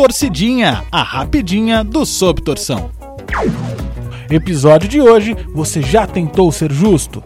Torcidinha, a rapidinha do Sob Torção. Episódio de hoje: Você já tentou ser justo?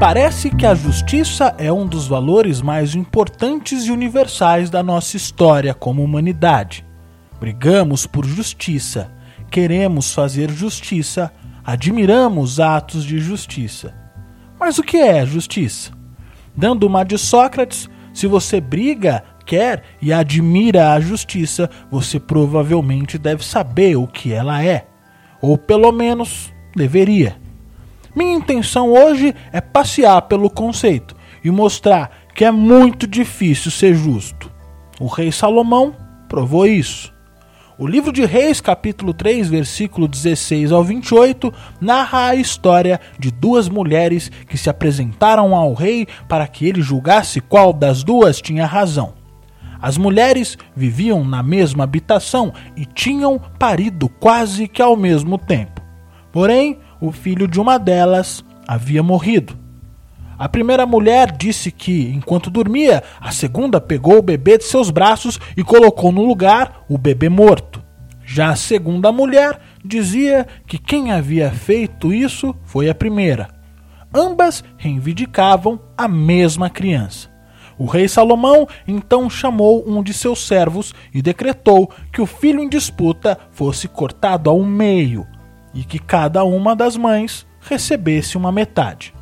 Parece que a justiça é um dos valores mais importantes e universais da nossa história como humanidade. Brigamos por justiça, queremos fazer justiça, admiramos atos de justiça. Mas o que é justiça? Dando uma de Sócrates, se você briga, quer e admira a justiça, você provavelmente deve saber o que ela é. Ou pelo menos deveria. Minha intenção hoje é passear pelo conceito e mostrar que é muito difícil ser justo. O rei Salomão provou isso. O livro de Reis, capítulo 3, versículo 16 ao 28, narra a história de duas mulheres que se apresentaram ao rei para que ele julgasse qual das duas tinha razão. As mulheres viviam na mesma habitação e tinham parido quase que ao mesmo tempo. Porém, o filho de uma delas havia morrido. A primeira mulher disse que, enquanto dormia, a segunda pegou o bebê de seus braços e colocou no lugar o bebê morto. Já a segunda mulher dizia que quem havia feito isso foi a primeira. Ambas reivindicavam a mesma criança. O rei Salomão então chamou um de seus servos e decretou que o filho em disputa fosse cortado ao meio, e que cada uma das mães recebesse uma metade.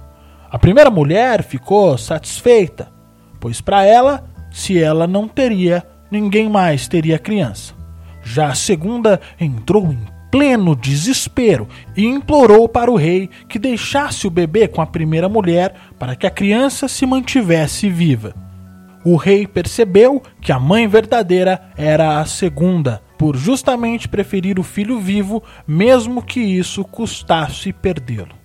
A primeira mulher ficou satisfeita, pois para ela, se ela não teria, ninguém mais teria criança. Já a segunda entrou em pleno desespero e implorou para o rei que deixasse o bebê com a primeira mulher para que a criança se mantivesse viva. O rei percebeu que a mãe verdadeira era a segunda por justamente preferir o filho vivo, mesmo que isso custasse perdê-lo.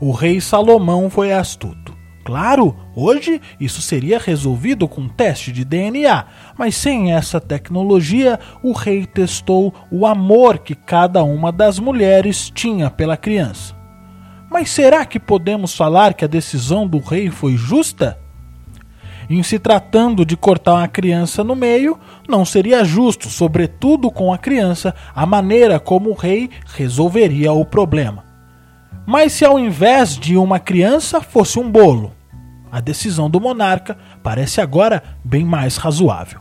O rei Salomão foi astuto. Claro, hoje isso seria resolvido com teste de DNA, mas sem essa tecnologia, o rei testou o amor que cada uma das mulheres tinha pela criança. Mas será que podemos falar que a decisão do rei foi justa? Em se tratando de cortar uma criança no meio, não seria justo, sobretudo com a criança, a maneira como o rei resolveria o problema. Mas se ao invés de uma criança fosse um bolo, a decisão do monarca parece agora bem mais razoável.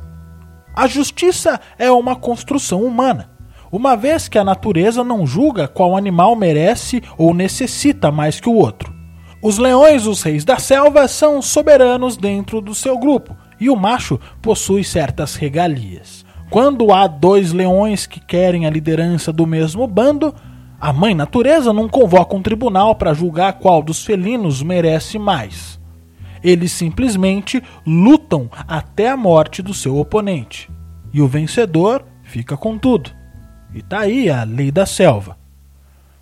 A justiça é uma construção humana, uma vez que a natureza não julga qual animal merece ou necessita mais que o outro. Os leões, os reis da selva, são soberanos dentro do seu grupo, e o macho possui certas regalias. Quando há dois leões que querem a liderança do mesmo bando, a mãe natureza não convoca um tribunal para julgar qual dos felinos merece mais. Eles simplesmente lutam até a morte do seu oponente. E o vencedor fica com tudo. E tá aí a lei da selva.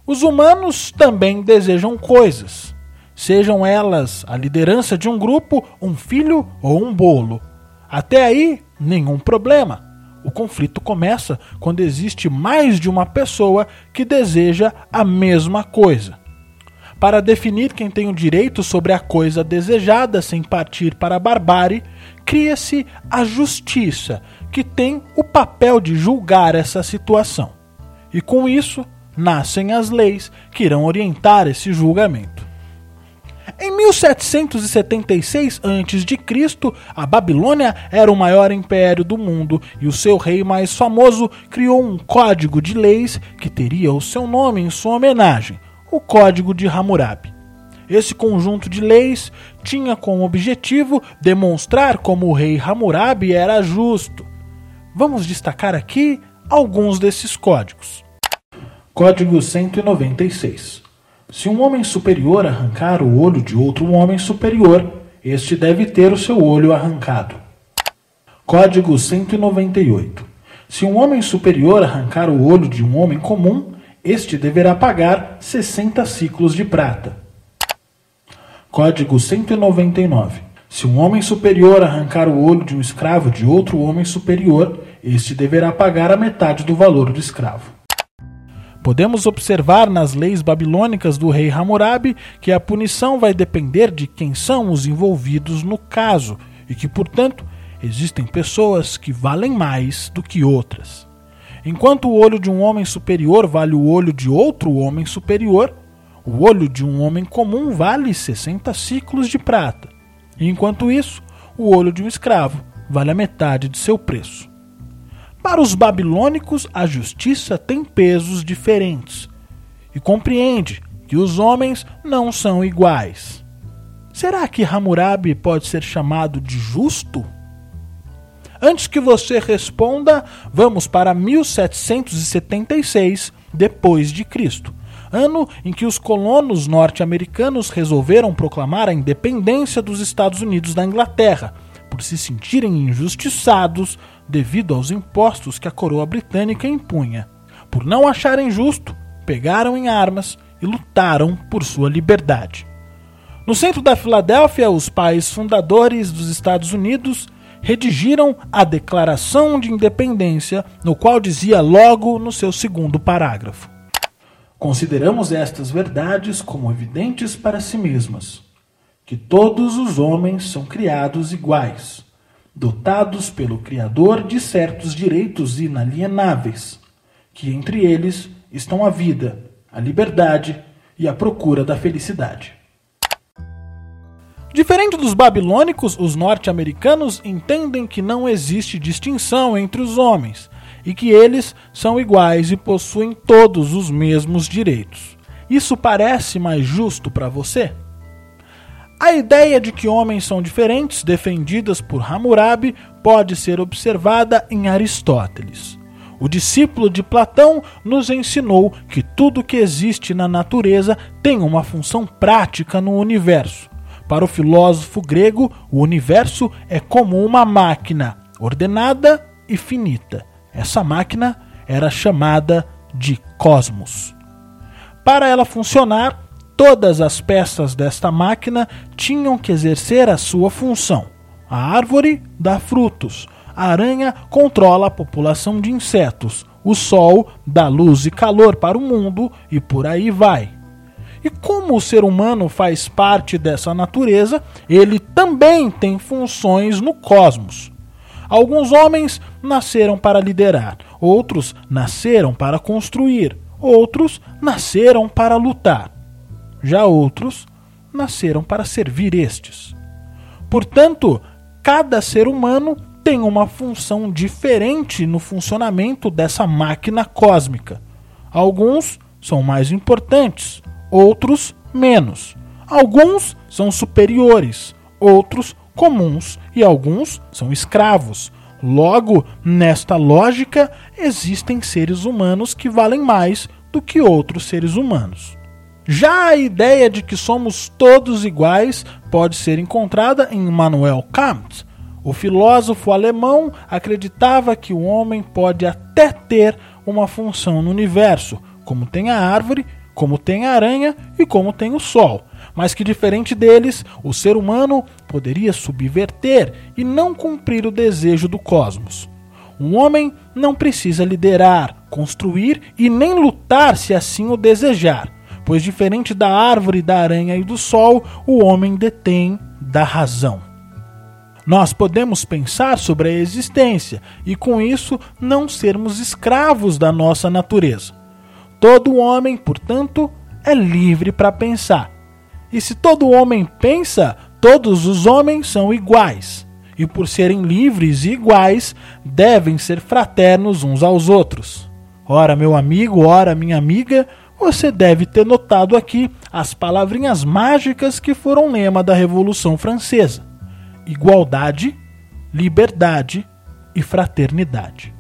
Os humanos também desejam coisas sejam elas a liderança de um grupo, um filho ou um bolo. Até aí, nenhum problema. O conflito começa quando existe mais de uma pessoa que deseja a mesma coisa. Para definir quem tem o direito sobre a coisa desejada sem partir para a barbárie, cria-se a justiça, que tem o papel de julgar essa situação. E com isso, nascem as leis que irão orientar esse julgamento. Em 1776 a.C., a Babilônia era o maior império do mundo e o seu rei mais famoso criou um código de leis que teria o seu nome em sua homenagem, o Código de Hammurabi. Esse conjunto de leis tinha como objetivo demonstrar como o rei Hammurabi era justo. Vamos destacar aqui alguns desses códigos. Código 196 se um homem superior arrancar o olho de outro homem superior, este deve ter o seu olho arrancado. Código 198. Se um homem superior arrancar o olho de um homem comum, este deverá pagar 60 ciclos de prata. Código 199. Se um homem superior arrancar o olho de um escravo de outro homem superior, este deverá pagar a metade do valor do escravo. Podemos observar nas leis babilônicas do rei Hammurabi que a punição vai depender de quem são os envolvidos no caso e que, portanto, existem pessoas que valem mais do que outras. Enquanto o olho de um homem superior vale o olho de outro homem superior, o olho de um homem comum vale 60 ciclos de prata. Enquanto isso, o olho de um escravo vale a metade de seu preço. Para os babilônicos, a justiça tem pesos diferentes e compreende que os homens não são iguais. Será que Hammurabi pode ser chamado de justo? Antes que você responda, vamos para 1776 depois de Cristo, ano em que os colonos norte-americanos resolveram proclamar a independência dos Estados Unidos da Inglaterra, por se sentirem injustiçados devido aos impostos que a coroa britânica impunha. Por não acharem justo, pegaram em armas e lutaram por sua liberdade. No centro da Filadélfia, os pais fundadores dos Estados Unidos redigiram a Declaração de Independência, no qual dizia logo no seu segundo parágrafo: Consideramos estas verdades como evidentes para si mesmas, que todos os homens são criados iguais, dotados pelo Criador de certos direitos inalienáveis, que entre eles estão a vida, a liberdade e a procura da felicidade. Diferente dos babilônicos, os norte-americanos entendem que não existe distinção entre os homens e que eles são iguais e possuem todos os mesmos direitos. Isso parece mais justo para você? A ideia de que homens são diferentes, defendidas por Hammurabi, pode ser observada em Aristóteles. O discípulo de Platão nos ensinou que tudo que existe na natureza tem uma função prática no universo. Para o filósofo grego, o universo é como uma máquina ordenada e finita. Essa máquina era chamada de cosmos. Para ela funcionar, todas as peças desta máquina tinham que exercer a sua função. A árvore dá frutos, a aranha controla a população de insetos, o sol dá luz e calor para o mundo e por aí vai. E como o ser humano faz parte dessa natureza, ele também tem funções no cosmos. Alguns homens nasceram para liderar, outros nasceram para construir, outros nasceram para lutar. Já outros nasceram para servir estes. Portanto, cada ser humano tem uma função diferente no funcionamento dessa máquina cósmica. Alguns são mais importantes, outros menos. Alguns são superiores, outros comuns e alguns são escravos. Logo, nesta lógica, existem seres humanos que valem mais do que outros seres humanos. Já a ideia de que somos todos iguais pode ser encontrada em Immanuel Kant. O filósofo alemão acreditava que o homem pode até ter uma função no universo, como tem a árvore, como tem a aranha e como tem o sol mas que diferente deles, o ser humano poderia subverter e não cumprir o desejo do cosmos. Um homem não precisa liderar, construir e nem lutar se assim o desejar, pois diferente da árvore, da aranha e do sol, o homem detém da razão. Nós podemos pensar sobre a existência e, com isso, não sermos escravos da nossa natureza. Todo homem, portanto, é livre para pensar, e se todo homem pensa, todos os homens são iguais. E por serem livres e iguais, devem ser fraternos uns aos outros. Ora, meu amigo, ora, minha amiga, você deve ter notado aqui as palavrinhas mágicas que foram lema da Revolução Francesa: igualdade, liberdade e fraternidade.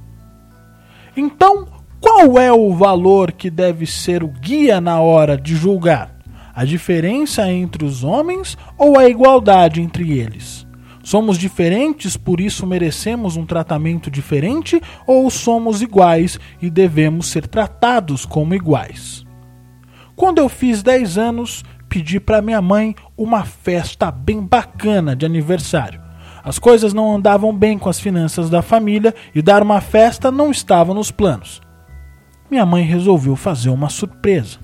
Então, qual é o valor que deve ser o guia na hora de julgar? a diferença entre os homens ou a igualdade entre eles? Somos diferentes, por isso merecemos um tratamento diferente, ou somos iguais e devemos ser tratados como iguais? Quando eu fiz 10 anos, pedir para minha mãe uma festa bem bacana de aniversário. As coisas não andavam bem com as finanças da família e dar uma festa não estava nos planos. Minha mãe resolveu fazer uma surpresa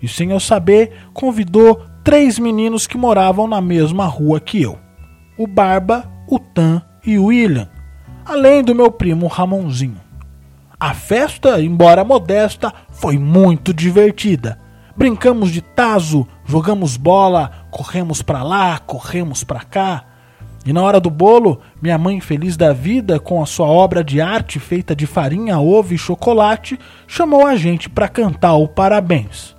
e, sem eu saber, convidou três meninos que moravam na mesma rua que eu: o Barba, o Tan e o William, além do meu primo Ramonzinho. A festa, embora modesta, foi muito divertida. Brincamos de tazo, jogamos bola, corremos para lá, corremos para cá. E na hora do bolo, minha mãe, feliz da vida com a sua obra de arte feita de farinha, ovo e chocolate, chamou a gente para cantar o parabéns.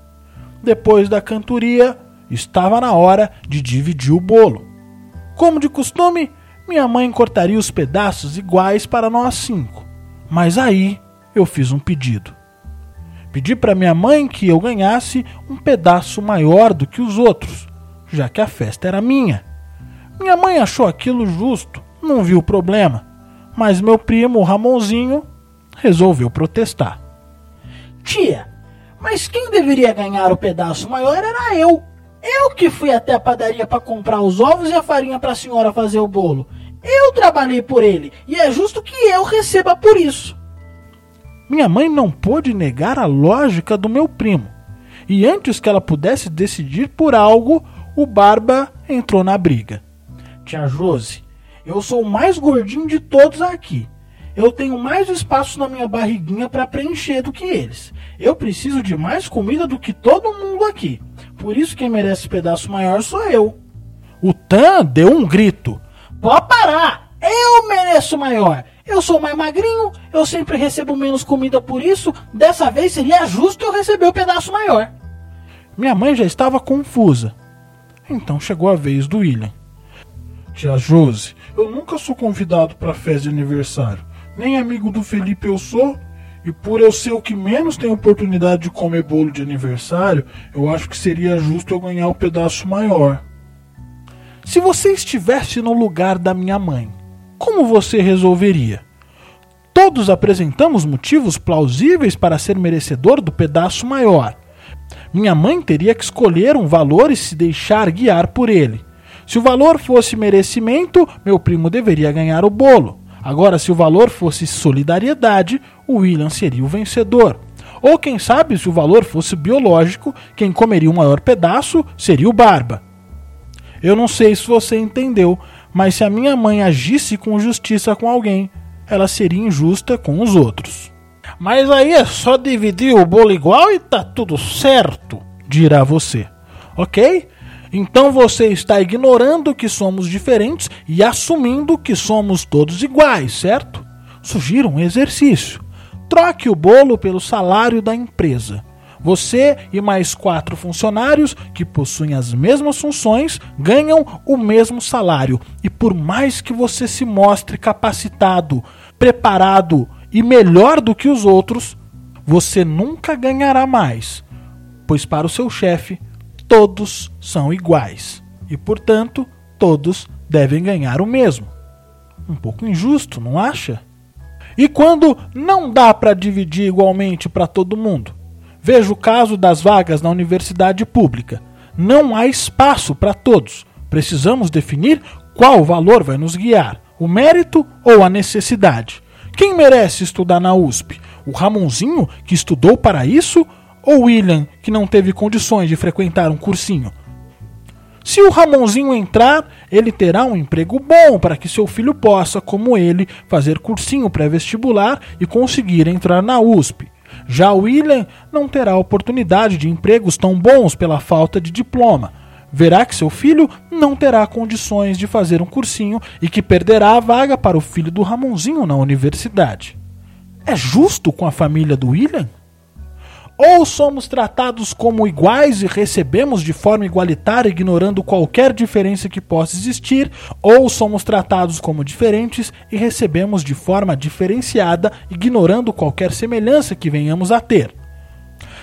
Depois da cantoria, estava na hora de dividir o bolo. Como de costume, minha mãe cortaria os pedaços iguais para nós cinco. Mas aí eu fiz um pedido. Pedi para minha mãe que eu ganhasse um pedaço maior do que os outros, já que a festa era minha. Minha mãe achou aquilo justo, não viu problema, mas meu primo, Ramonzinho, resolveu protestar. Tia, mas quem deveria ganhar o pedaço maior era eu. Eu que fui até a padaria para comprar os ovos e a farinha para a senhora fazer o bolo. Eu trabalhei por ele e é justo que eu receba por isso. Minha mãe não pôde negar a lógica do meu primo. E antes que ela pudesse decidir por algo, o Barba entrou na briga. Tia Josi, eu sou o mais gordinho de todos aqui. Eu tenho mais espaço na minha barriguinha para preencher do que eles. Eu preciso de mais comida do que todo mundo aqui. Por isso quem merece pedaço maior sou eu. O Tan deu um grito. Pode parar! Eu mereço maior! Eu sou mais magrinho, eu sempre recebo menos comida por isso. Dessa vez seria justo eu receber o pedaço maior. Minha mãe já estava confusa. Então chegou a vez do William. Tia Josi, eu nunca sou convidado para festa de aniversário. Nem amigo do Felipe eu sou. E por eu ser o que menos tem oportunidade de comer bolo de aniversário, eu acho que seria justo eu ganhar o um pedaço maior. Se você estivesse no lugar da minha mãe, como você resolveria? Todos apresentamos motivos plausíveis para ser merecedor do pedaço maior. Minha mãe teria que escolher um valor e se deixar guiar por ele. Se o valor fosse merecimento, meu primo deveria ganhar o bolo. Agora, se o valor fosse solidariedade, o William seria o vencedor. Ou quem sabe, se o valor fosse biológico, quem comeria o maior pedaço seria o Barba. Eu não sei se você entendeu, mas se a minha mãe agisse com justiça com alguém, ela seria injusta com os outros. Mas aí é só dividir o bolo igual e tá tudo certo, dirá você. Ok? Então você está ignorando que somos diferentes e assumindo que somos todos iguais, certo? Sugiro um exercício. Troque o bolo pelo salário da empresa. Você e mais quatro funcionários que possuem as mesmas funções ganham o mesmo salário. E por mais que você se mostre capacitado, preparado e melhor do que os outros, você nunca ganhará mais, pois para o seu chefe todos são iguais e, portanto, todos devem ganhar o mesmo. Um pouco injusto, não acha? E quando não dá para dividir igualmente para todo mundo? Veja o caso das vagas na universidade pública. Não há espaço para todos. Precisamos definir qual valor vai nos guiar: o mérito ou a necessidade. Quem merece estudar na USP? O Ramonzinho, que estudou para isso? Ou William, que não teve condições de frequentar um cursinho? Se o Ramonzinho entrar, ele terá um emprego bom para que seu filho possa, como ele, fazer cursinho pré-vestibular e conseguir entrar na USP. Já William não terá oportunidade de empregos tão bons pela falta de diploma. Verá que seu filho não terá condições de fazer um cursinho e que perderá a vaga para o filho do Ramonzinho na universidade. É justo com a família do William? Ou somos tratados como iguais e recebemos de forma igualitária, ignorando qualquer diferença que possa existir, ou somos tratados como diferentes e recebemos de forma diferenciada, ignorando qualquer semelhança que venhamos a ter.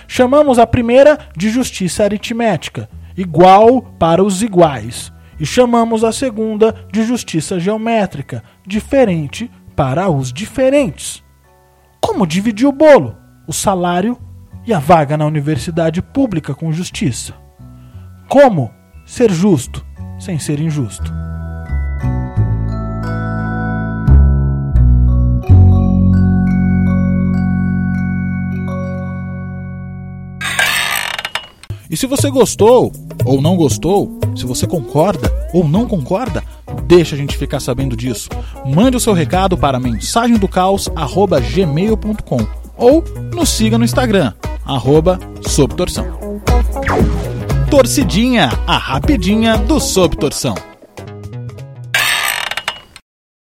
Chamamos a primeira de justiça aritmética, igual para os iguais, e chamamos a segunda de justiça geométrica, diferente para os diferentes. Como dividir o bolo? O salário e a vaga na universidade pública com justiça. Como ser justo sem ser injusto? E se você gostou ou não gostou, se você concorda ou não concorda, deixa a gente ficar sabendo disso. Mande o seu recado para mensagemdocaos@gmail.com ou nos siga no Instagram arroba Sob Torção. Torcidinha, a rapidinha do Sob Torção.